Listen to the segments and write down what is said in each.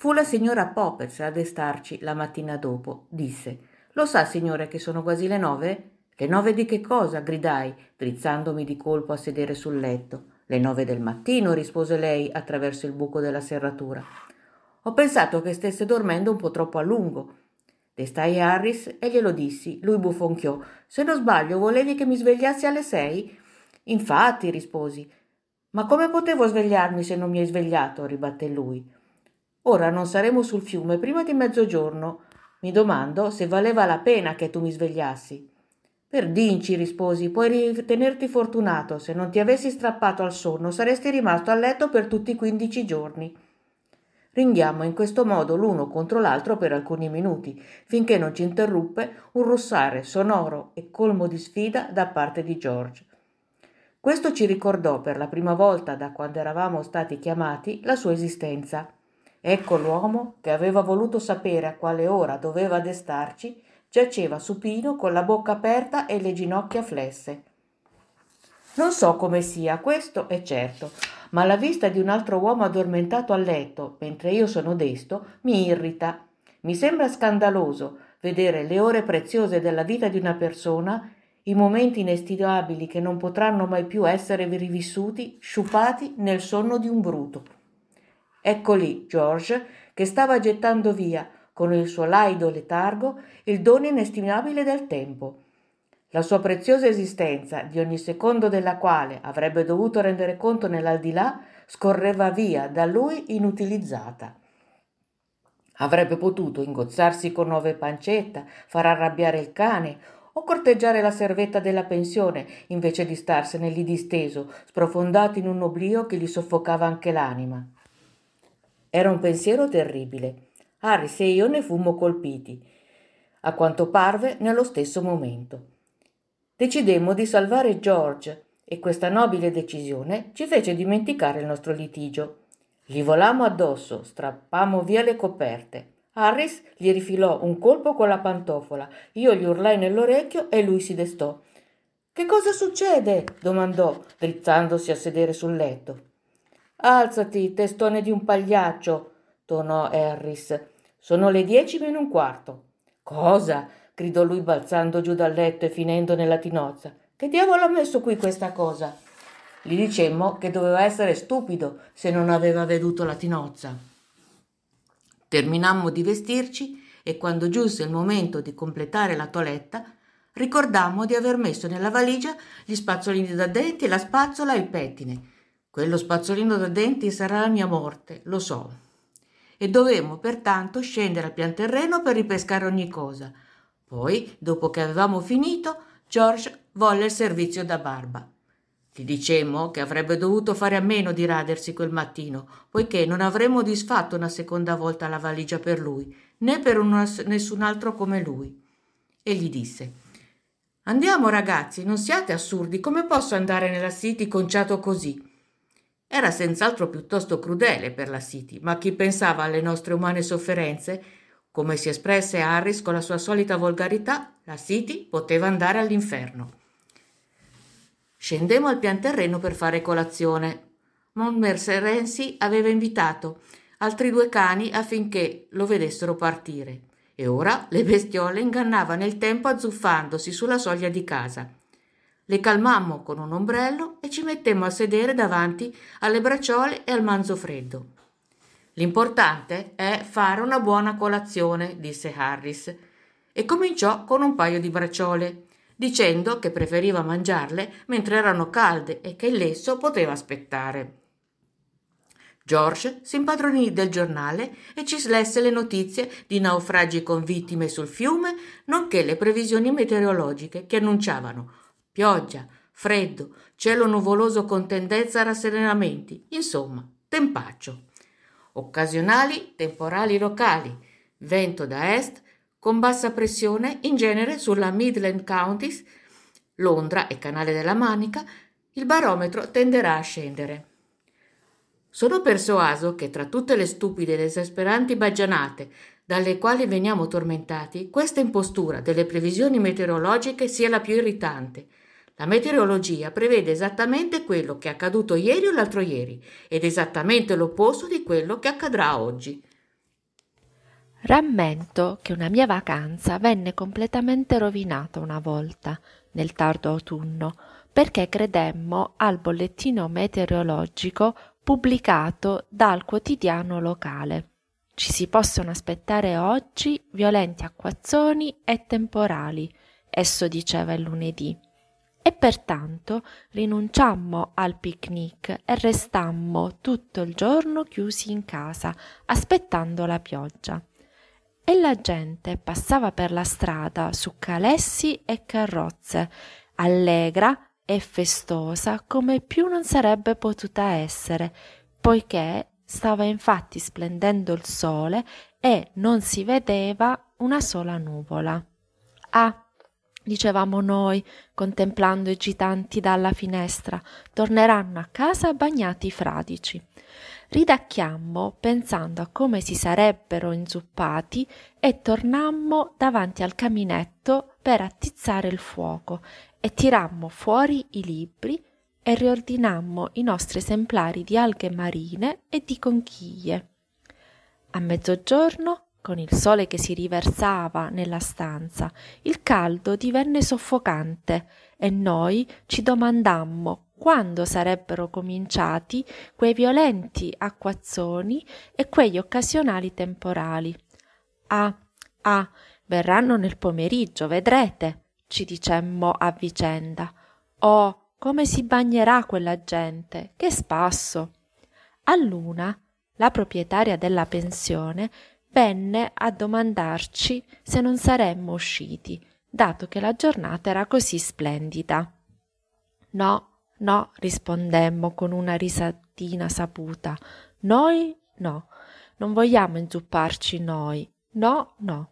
Fu la signora Poppers a destarci la mattina dopo. Disse: Lo sa, signore, che sono quasi le nove? Le nove di che cosa? gridai, drizzandomi di colpo a sedere sul letto. Le nove del mattino, rispose lei attraverso il buco della serratura. Ho pensato che stesse dormendo un po' troppo a lungo. Destai Harris e glielo dissi. Lui bufonchiò. Se non sbaglio, volevi che mi svegliassi alle sei? Infatti, risposi. Ma come potevo svegliarmi se non mi hai svegliato? ribatté lui. Ora non saremo sul fiume prima di mezzogiorno. Mi domando se valeva la pena che tu mi svegliassi. Per dinci, risposi, puoi ritenerti fortunato. Se non ti avessi strappato al sonno, saresti rimasto a letto per tutti i quindici giorni. Ringhiamo in questo modo l'uno contro l'altro per alcuni minuti, finché non ci interruppe un russare sonoro e colmo di sfida da parte di George. Questo ci ricordò per la prima volta da quando eravamo stati chiamati la sua esistenza. Ecco l'uomo che aveva voluto sapere a quale ora doveva destarci, giaceva supino con la bocca aperta e le ginocchia flesse. Non so come sia, questo è certo, ma la vista di un altro uomo addormentato a letto, mentre io sono desto, mi irrita. Mi sembra scandaloso vedere le ore preziose della vita di una persona, i momenti inestimabili che non potranno mai più essere rivissuti, sciupati nel sonno di un bruto. Ecco lì George che stava gettando via, con il suo laido letargo, il dono inestimabile del tempo. La sua preziosa esistenza, di ogni secondo della quale avrebbe dovuto rendere conto nell'aldilà, scorreva via da lui inutilizzata. Avrebbe potuto ingozzarsi con nuove pancetta, far arrabbiare il cane o corteggiare la servetta della pensione invece di starsene lì disteso, sprofondato in un oblio che gli soffocava anche l'anima. Era un pensiero terribile. Harris e io ne fummo colpiti, a quanto parve nello stesso momento. Decidemmo di salvare George e questa nobile decisione ci fece dimenticare il nostro litigio. Gli volammo addosso, strappammo via le coperte. Harris gli rifilò un colpo con la pantofola, io gli urlai nell'orecchio e lui si destò. Che cosa succede? domandò, drizzandosi a sedere sul letto. Alzati, testone di un pagliaccio, tonò Harris. Sono le dieci meno un quarto. Cosa? gridò lui balzando giù dal letto e finendo nella tinozza. Che diavolo ha messo qui questa cosa? Gli dicemmo che doveva essere stupido se non aveva veduto la tinozza. Terminammo di vestirci e quando giunse il momento di completare la toeletta, ricordammo di aver messo nella valigia gli spazzolini da denti, la spazzola e il pettine quello spazzolino da denti sarà la mia morte, lo so. E dovemmo pertanto scendere al pian terreno per ripescare ogni cosa. Poi, dopo che avevamo finito, George volle il servizio da barba. Gli dicemmo che avrebbe dovuto fare a meno di radersi quel mattino, poiché non avremmo disfatto una seconda volta la valigia per lui, né per una, nessun altro come lui. E gli disse: Andiamo, ragazzi, non siate assurdi, come posso andare nella City conciato così? Era senz'altro piuttosto crudele per la City, ma chi pensava alle nostre umane sofferenze, come si espresse Harris con la sua solita volgarità, la City poteva andare all'inferno. Scendemmo al pian terreno per fare colazione. Montmorency aveva invitato altri due cani affinché lo vedessero partire, e ora le bestiole ingannavano il tempo azzuffandosi sulla soglia di casa. Le calmammo con un ombrello e ci mettemmo a sedere davanti alle bracciole e al manzo freddo. L'importante è fare una buona colazione, disse Harris, e cominciò con un paio di bracciole, dicendo che preferiva mangiarle mentre erano calde e che il lesso poteva aspettare. George si impadronì del giornale e ci slesse le notizie di naufragi con vittime sul fiume, nonché le previsioni meteorologiche che annunciavano pioggia, freddo, cielo nuvoloso con tendenza a rasserenamenti, insomma, tempaccio. occasionali temporali locali, vento da est con bassa pressione in genere sulla Midland Counties, Londra e Canale della Manica, il barometro tenderà a scendere. Sono persuaso che tra tutte le stupide ed esasperanti baggianate dalle quali veniamo tormentati, questa impostura delle previsioni meteorologiche sia la più irritante. La meteorologia prevede esattamente quello che è accaduto ieri o l'altro ieri ed esattamente l'opposto di quello che accadrà oggi. Rammento che una mia vacanza venne completamente rovinata una volta, nel tardo autunno, perché credemmo al bollettino meteorologico pubblicato dal quotidiano locale. Ci si possono aspettare oggi violenti acquazzoni e temporali, esso diceva il lunedì. E pertanto rinunciammo al picnic e restammo tutto il giorno chiusi in casa, aspettando la pioggia e la gente passava per la strada su calessi e carrozze, allegra e festosa come più non sarebbe potuta essere, poiché stava infatti splendendo il sole e non si vedeva una sola nuvola. Ah, dicevamo noi, contemplando i gitanti dalla finestra, torneranno a casa bagnati fradici ridacchiammo pensando a come si sarebbero inzuppati e tornammo davanti al caminetto per attizzare il fuoco e tirammo fuori i libri e riordinammo i nostri esemplari di alghe marine e di conchiglie. A mezzogiorno, con il sole che si riversava nella stanza, il caldo divenne soffocante e noi ci domandammo quando sarebbero cominciati quei violenti acquazzoni e quegli occasionali temporali. Ah, ah, verranno nel pomeriggio, vedrete, ci dicemmo a vicenda. Oh, come si bagnerà quella gente, che spasso. A luna, la proprietaria della pensione venne a domandarci se non saremmo usciti, dato che la giornata era così splendida. No, No, rispondemmo con una risatina saputa. Noi no, non vogliamo inzupparci noi. No, no.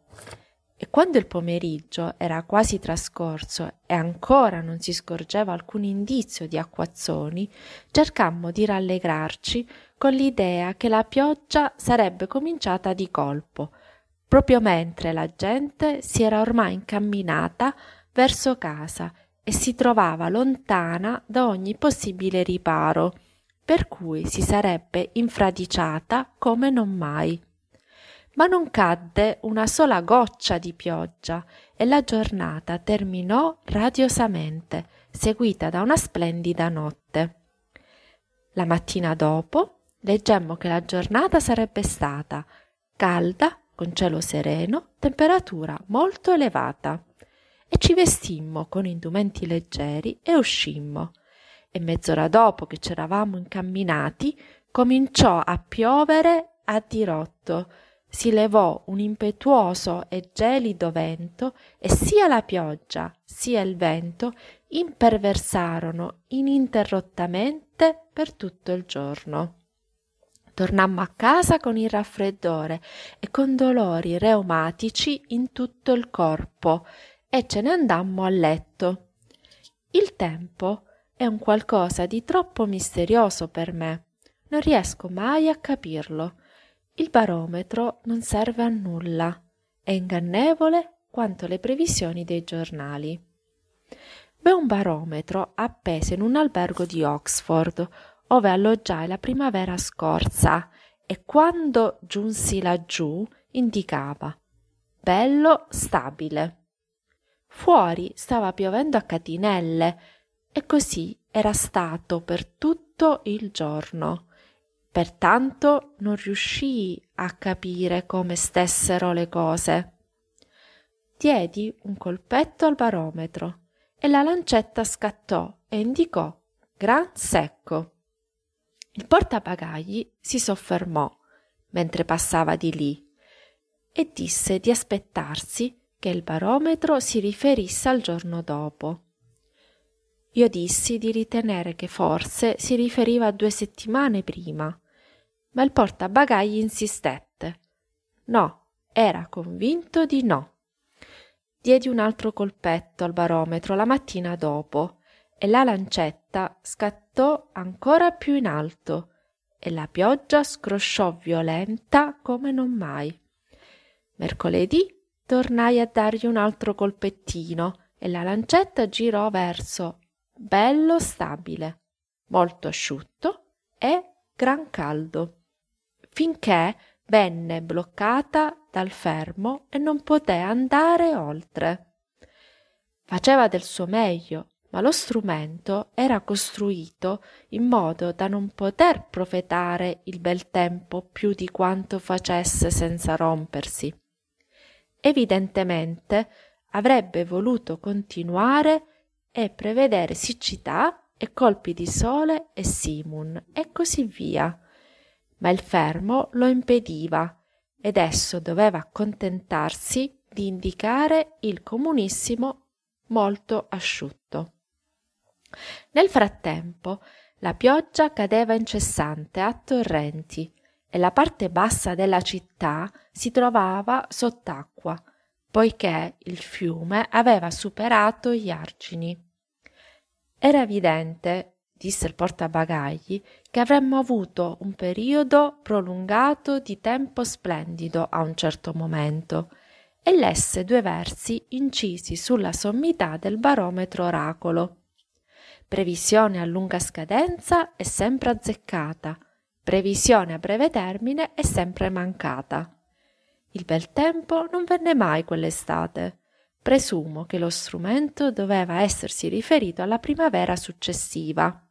E quando il pomeriggio era quasi trascorso e ancora non si scorgeva alcun indizio di acquazzoni, cercammo di rallegrarci con l'idea che la pioggia sarebbe cominciata di colpo, proprio mentre la gente si era ormai incamminata verso casa e si trovava lontana da ogni possibile riparo, per cui si sarebbe infradiciata come non mai. Ma non cadde una sola goccia di pioggia e la giornata terminò radiosamente, seguita da una splendida notte. La mattina dopo leggemmo che la giornata sarebbe stata calda, con cielo sereno, temperatura molto elevata e ci vestimmo con indumenti leggeri e uscimmo. E mezz'ora dopo che c'eravamo incamminati, cominciò a piovere a dirotto. Si levò un impetuoso e gelido vento e sia la pioggia sia il vento imperversarono ininterrottamente per tutto il giorno. Tornammo a casa con il raffreddore e con dolori reumatici in tutto il corpo e ce ne andammo a letto. Il tempo è un qualcosa di troppo misterioso per me. Non riesco mai a capirlo. Il barometro non serve a nulla. È ingannevole quanto le previsioni dei giornali. V'è un barometro appeso in un albergo di Oxford, ove alloggiai la primavera scorsa, e quando giunsi laggiù indicava bello stabile. Fuori stava piovendo a catinelle e così era stato per tutto il giorno. Pertanto non riuscii a capire come stessero le cose. Diedi un colpetto al barometro e la lancetta scattò e indicò gran secco. Il portabagagli si soffermò mentre passava di lì e disse di aspettarsi che il barometro si riferisse al giorno dopo. Io dissi di ritenere che forse si riferiva a due settimane prima. Ma il portabagagli insistette. No, era convinto di no. Diedi un altro colpetto al barometro la mattina dopo e la lancetta scattò ancora più in alto e la pioggia scrosciò violenta come non mai. Mercoledì tornai a dargli un altro colpettino e la lancetta girò verso bello stabile, molto asciutto e gran caldo, finché venne bloccata dal fermo e non poté andare oltre. Faceva del suo meglio, ma lo strumento era costruito in modo da non poter profetare il bel tempo più di quanto facesse senza rompersi. Evidentemente avrebbe voluto continuare e prevedere siccità e colpi di sole e simun e così via. Ma il fermo lo impediva ed esso doveva accontentarsi di indicare il comunissimo molto asciutto. Nel frattempo la pioggia cadeva incessante a torrenti e la parte bassa della città si trovava sott'acqua, poiché il fiume aveva superato gli argini. Era evidente, disse il portabagagli, che avremmo avuto un periodo prolungato di tempo splendido a un certo momento, e lesse due versi incisi sulla sommità del barometro oracolo. Previsione a lunga scadenza è sempre azzeccata, previsione a breve termine è sempre mancata. Il bel tempo non venne mai quell'estate. Presumo che lo strumento doveva essersi riferito alla primavera successiva.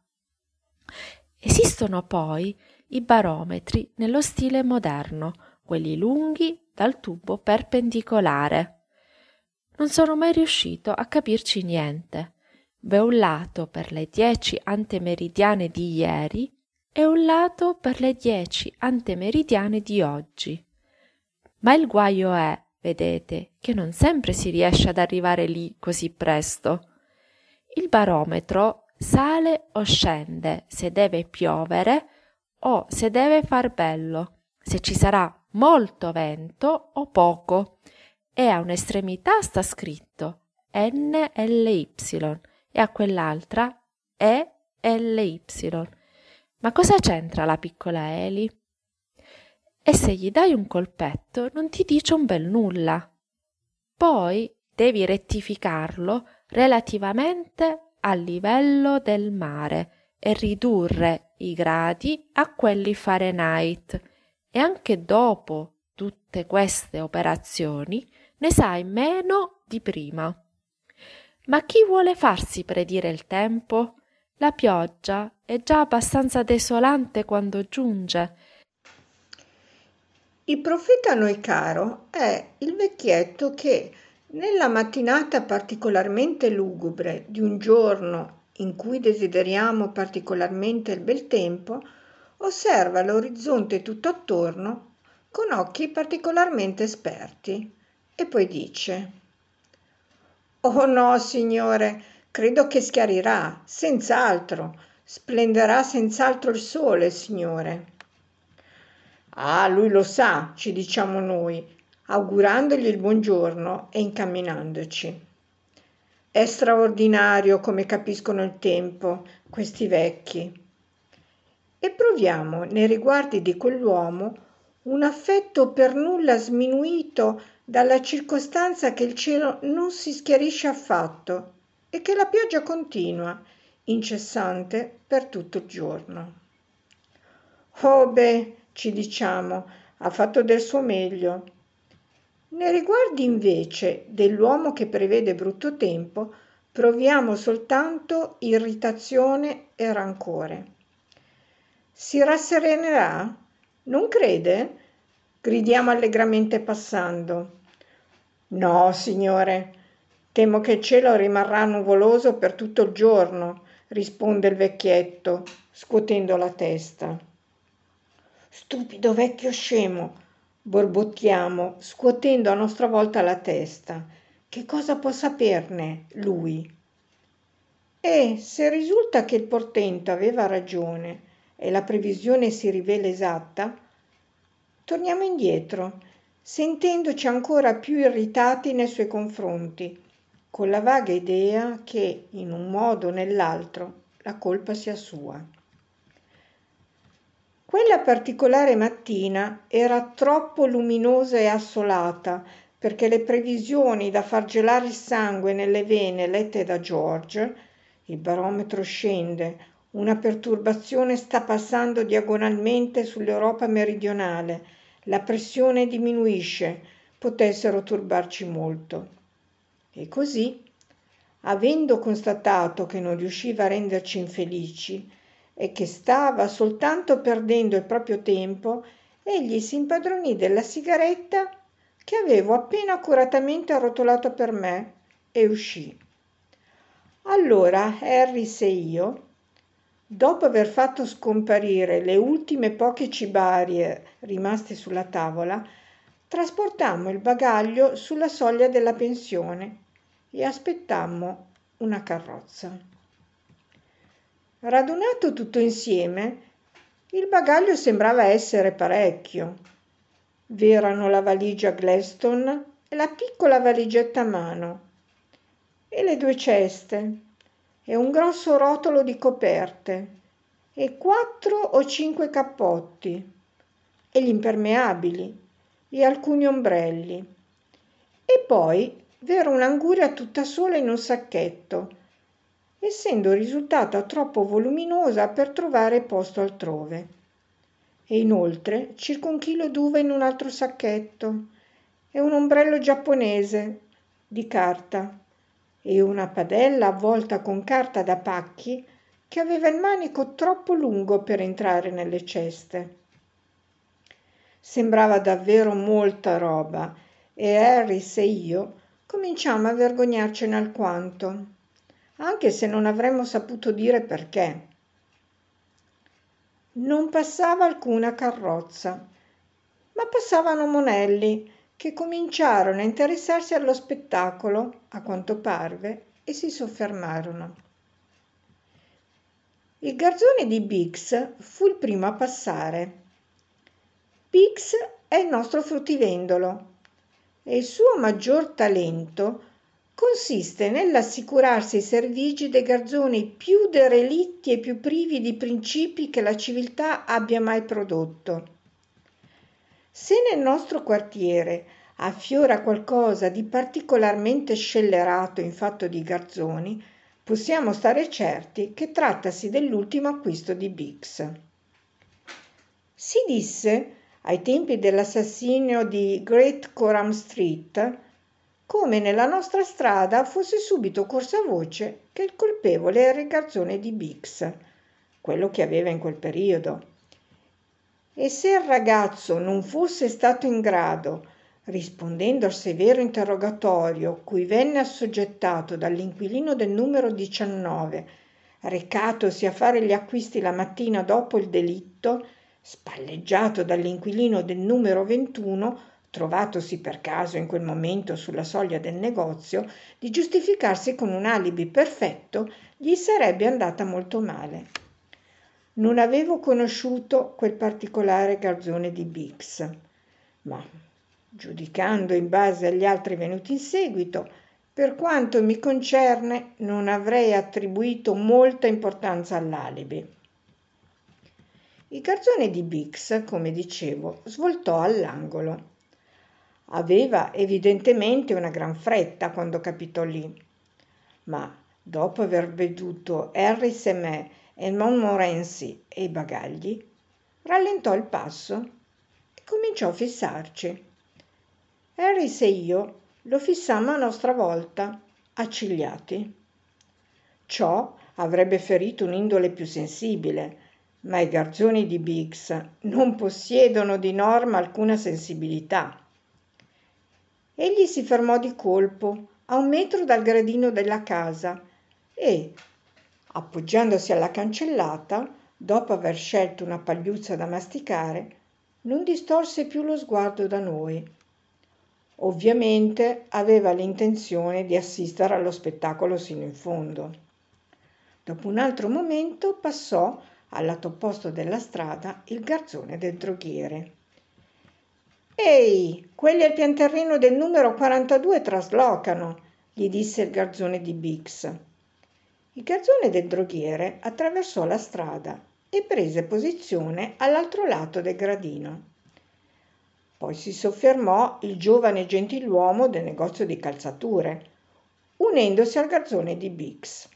Esistono poi i barometri nello stile moderno, quelli lunghi dal tubo perpendicolare. Non sono mai riuscito a capirci niente. V'è un lato per le dieci antemeridiane di ieri e un lato per le dieci antemeridiane di oggi. Ma il guaio è, vedete, che non sempre si riesce ad arrivare lì così presto. Il barometro sale o scende se deve piovere o se deve far bello, se ci sarà molto vento o poco. E a un'estremità sta scritto NLY e a quell'altra ELY. Ma cosa c'entra la piccola Eli? e se gli dai un colpetto non ti dice un bel nulla. Poi devi rettificarlo relativamente al livello del mare e ridurre i gradi a quelli Fahrenheit e anche dopo tutte queste operazioni ne sai meno di prima. Ma chi vuole farsi predire il tempo? La pioggia è già abbastanza desolante quando giunge il profeta noi caro è il vecchietto che, nella mattinata particolarmente lugubre di un giorno in cui desideriamo particolarmente il bel tempo, osserva l'orizzonte tutto attorno con occhi particolarmente esperti e poi dice Oh no, signore, credo che schiarirà, senz'altro, splenderà senz'altro il sole, signore. Ah, lui lo sa, ci diciamo noi, augurandogli il buongiorno e incamminandoci. È straordinario come capiscono il tempo questi vecchi. E proviamo nei riguardi di quell'uomo un affetto per nulla sminuito dalla circostanza che il cielo non si schiarisce affatto e che la pioggia continua, incessante, per tutto il giorno. Oh beh, ci diciamo, ha fatto del suo meglio. Nei riguardi invece dell'uomo che prevede brutto tempo, proviamo soltanto irritazione e rancore. Si rasserenerà? Non crede? gridiamo allegramente passando. No, signore, temo che il cielo rimarrà nuvoloso per tutto il giorno, risponde il vecchietto, scuotendo la testa. Stupido vecchio scemo, borbottiamo, scuotendo a nostra volta la testa. Che cosa può saperne lui? E se risulta che il portento aveva ragione e la previsione si rivela esatta, torniamo indietro, sentendoci ancora più irritati nei suoi confronti, con la vaga idea che in un modo o nell'altro la colpa sia sua. Quella particolare mattina era troppo luminosa e assolata perché le previsioni da far gelare il sangue nelle vene lette da George, il barometro scende, una perturbazione sta passando diagonalmente sull'Europa meridionale, la pressione diminuisce, potessero turbarci molto. E così, avendo constatato che non riusciva a renderci infelici e che stava soltanto perdendo il proprio tempo, egli si impadronì della sigaretta che avevo appena accuratamente arrotolato per me e uscì. Allora Harris e io, dopo aver fatto scomparire le ultime poche cibarie rimaste sulla tavola, trasportammo il bagaglio sulla soglia della pensione e aspettammo una carrozza. Radunato tutto insieme, il bagaglio sembrava essere parecchio. V'erano la valigia Gladstone e la piccola valigetta a mano, e le due ceste, e un grosso rotolo di coperte, e quattro o cinque cappotti, e gli impermeabili, e alcuni ombrelli. E poi v'era un'anguria tutta sola in un sacchetto, essendo risultata troppo voluminosa per trovare posto altrove e inoltre circa un chilo d'uva in un altro sacchetto e un ombrello giapponese di carta e una padella avvolta con carta da pacchi che aveva il manico troppo lungo per entrare nelle ceste. Sembrava davvero molta roba e Harris e io cominciamo a vergognarcene alquanto, anche se non avremmo saputo dire perché non passava alcuna carrozza, ma passavano monelli che cominciarono a interessarsi allo spettacolo, a quanto parve, e si soffermarono. Il garzone di Bix fu il primo a passare. Bix è il nostro fruttivendolo e il suo maggior talento consiste nell'assicurarsi i servigi dei garzoni più derelitti e più privi di principi che la civiltà abbia mai prodotto. Se nel nostro quartiere affiora qualcosa di particolarmente scellerato in fatto di garzoni, possiamo stare certi che trattasi dell'ultimo acquisto di Bix. Si disse, ai tempi dell'assassinio di Great Coram Street, come nella nostra strada fosse subito corsa voce che il colpevole era il garzone di Bix, quello che aveva in quel periodo. E se il ragazzo non fosse stato in grado, rispondendo al severo interrogatorio cui venne assoggettato dall'inquilino del numero 19, recatosi a fare gli acquisti la mattina dopo il delitto, spalleggiato dall'inquilino del numero 21, trovatosi per caso in quel momento sulla soglia del negozio, di giustificarsi con un alibi perfetto, gli sarebbe andata molto male. Non avevo conosciuto quel particolare garzone di Bix, ma giudicando in base agli altri venuti in seguito, per quanto mi concerne, non avrei attribuito molta importanza all'alibi. Il garzone di Bix, come dicevo, svoltò all'angolo Aveva evidentemente una gran fretta quando capitò lì, ma dopo aver veduto Harris e me e Montmorency e i bagagli, rallentò il passo e cominciò a fissarci. Harris e io lo fissammo a nostra volta, accigliati. Ciò avrebbe ferito un'indole più sensibile, ma i garzoni di Biggs non possiedono di norma alcuna sensibilità egli si fermò di colpo a un metro dal gradino della casa e appoggiandosi alla cancellata dopo aver scelto una pagliuzza da masticare non distorse più lo sguardo da noi ovviamente aveva l'intenzione di assistere allo spettacolo sino in fondo dopo un altro momento passò al lato opposto della strada il garzone del droghiere. Ehi, quelli al pian terreno del numero 42 traslocano, gli disse il garzone di Bix. Il garzone del droghiere attraversò la strada e prese posizione all'altro lato del gradino. Poi si soffermò il giovane gentiluomo del negozio di calzature, unendosi al garzone di Bix.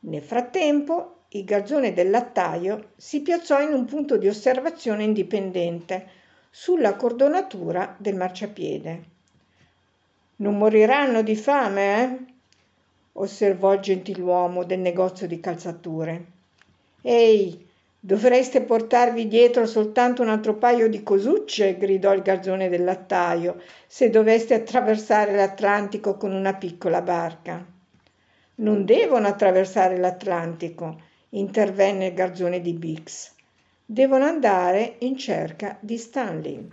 Nel frattempo, il garzone del lattaio si piazzò in un punto di osservazione indipendente sulla cordonatura del marciapiede. Non moriranno di fame, eh? osservò il gentiluomo del negozio di calzature. Ehi, dovreste portarvi dietro soltanto un altro paio di cosucce, gridò il garzone del lattaio, se doveste attraversare l'Atlantico con una piccola barca. Non devono attraversare l'Atlantico, intervenne il garzone di Bix. Devono andare in cerca di Stanley.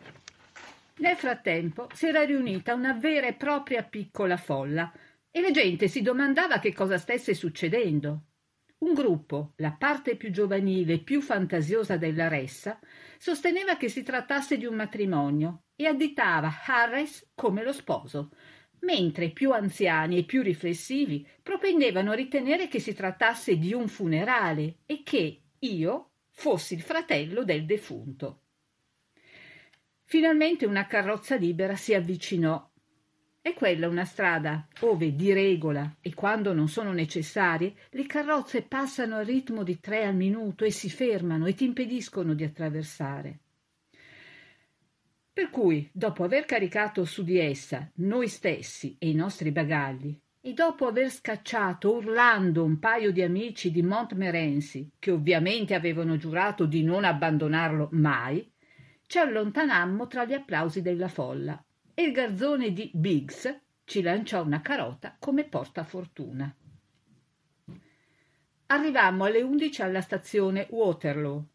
Nel frattempo si era riunita una vera e propria piccola folla e la gente si domandava che cosa stesse succedendo. Un gruppo, la parte più giovanile e più fantasiosa della ressa, sosteneva che si trattasse di un matrimonio e additava Harris come lo sposo, mentre i più anziani e più riflessivi propendevano a ritenere che si trattasse di un funerale e che io fossi il fratello del defunto. Finalmente una carrozza libera si avvicinò. È quella una strada ove, di regola e quando non sono necessarie, le carrozze passano al ritmo di tre al minuto e si fermano e ti impediscono di attraversare. Per cui, dopo aver caricato su di essa noi stessi e i nostri bagagli, e dopo aver scacciato urlando un paio di amici di Montmorency, che ovviamente avevano giurato di non abbandonarlo mai, ci allontanammo tra gli applausi della folla e il garzone di Biggs ci lanciò una carota come portafortuna. Arrivammo alle undici alla stazione Waterloo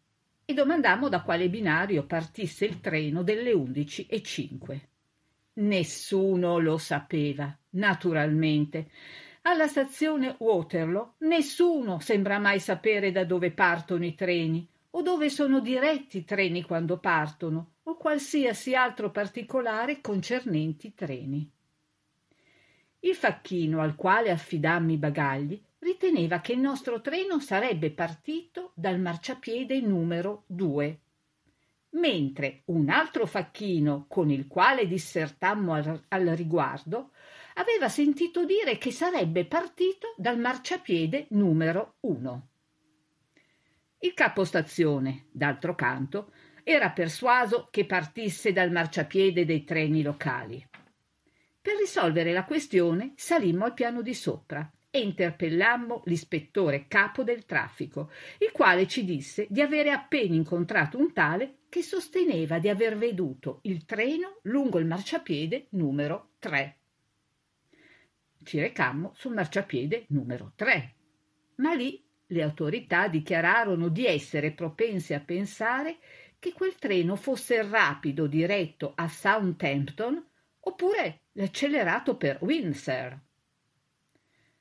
e domandammo da quale binario partisse il treno delle undici e cinque. Nessuno lo sapeva, naturalmente. Alla stazione Waterloo nessuno sembra mai sapere da dove partono i treni o dove sono diretti i treni quando partono, o qualsiasi altro particolare concernenti i treni. Il facchino al quale affidammi i bagagli riteneva che il nostro treno sarebbe partito dal marciapiede numero 2, mentre un altro facchino con il quale dissertammo al, al riguardo aveva sentito dire che sarebbe partito dal marciapiede numero 1. Il capostazione, d'altro canto, era persuaso che partisse dal marciapiede dei treni locali. Per risolvere la questione salimmo al piano di sopra e interpellammo l'ispettore capo del traffico, il quale ci disse di avere appena incontrato un tale che sosteneva di aver veduto il treno lungo il marciapiede numero 3. Ci recammo sul marciapiede numero 3, ma lì le autorità dichiararono di essere propense a pensare che quel treno fosse il rapido diretto a Southampton oppure l'accelerato per Windsor.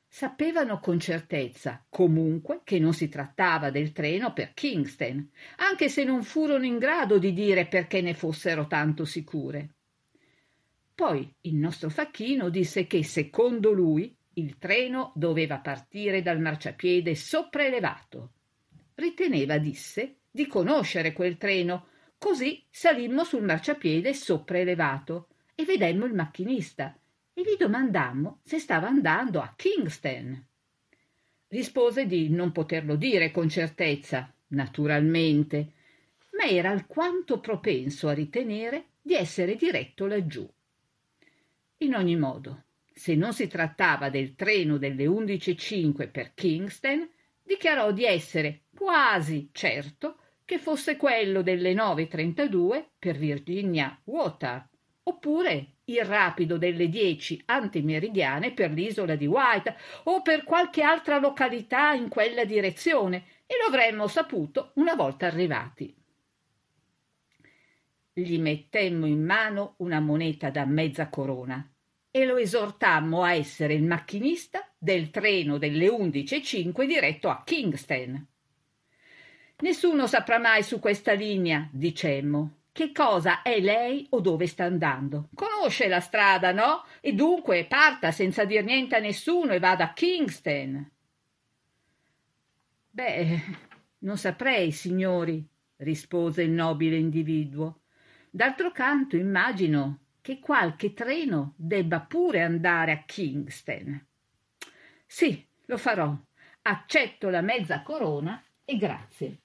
Sapevano con certezza, comunque, che non si trattava del treno per Kingston, anche se non furono in grado di dire perché ne fossero tanto sicure. Poi il nostro facchino disse che, secondo lui, il treno doveva partire dal marciapiede sopraelevato. Riteneva, disse, di conoscere quel treno, così salimmo sul marciapiede sopraelevato e vedemmo il macchinista e gli domandammo se stava andando a Kingston. Rispose di non poterlo dire con certezza, naturalmente, ma era alquanto propenso a ritenere di essere diretto laggiù. In ogni modo, se non si trattava del treno delle 11.05 per Kingston, dichiarò di essere quasi certo che fosse quello delle 9.32 per Virginia Water, oppure il rapido delle 10 antimeridiane per l'isola di White o per qualche altra località in quella direzione e lo avremmo saputo una volta arrivati. Gli mettemmo in mano una moneta da mezza corona e lo esortammo a essere il macchinista del treno delle 11.05 diretto a Kingston. Nessuno saprà mai su questa linea, dicemmo, che cosa è lei o dove sta andando. Conosce la strada, no? E dunque parta senza dir niente a nessuno e vada a Kingston. Beh, non saprei, signori, rispose il nobile individuo. D'altro canto immagino che qualche treno debba pure andare a Kingston. Sì, lo farò. Accetto la mezza corona e grazie.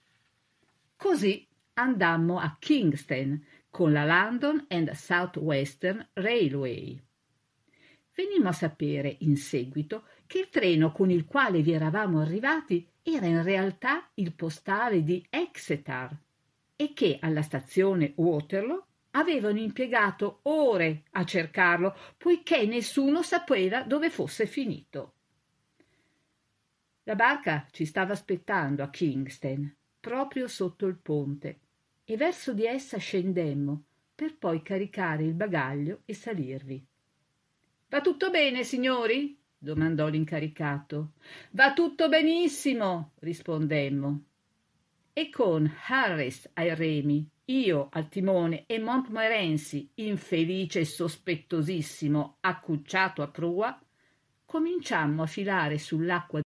Così andammo a Kingston con la London and South Western Railway. Venimmo a sapere in seguito che il treno con il quale vi eravamo arrivati era in realtà il postale di Exeter e che alla stazione Waterloo avevano impiegato ore a cercarlo, poiché nessuno sapeva dove fosse finito. La barca ci stava aspettando a Kingston, proprio sotto il ponte, e verso di essa scendemmo per poi caricare il bagaglio e salirvi. Va tutto bene, signori? domandò l'incaricato. Va tutto benissimo, rispondemmo. E con Harris ai remi, io al timone e Montmorency, infelice e sospettosissimo, accucciato a prua, cominciammo a filare sull'acqua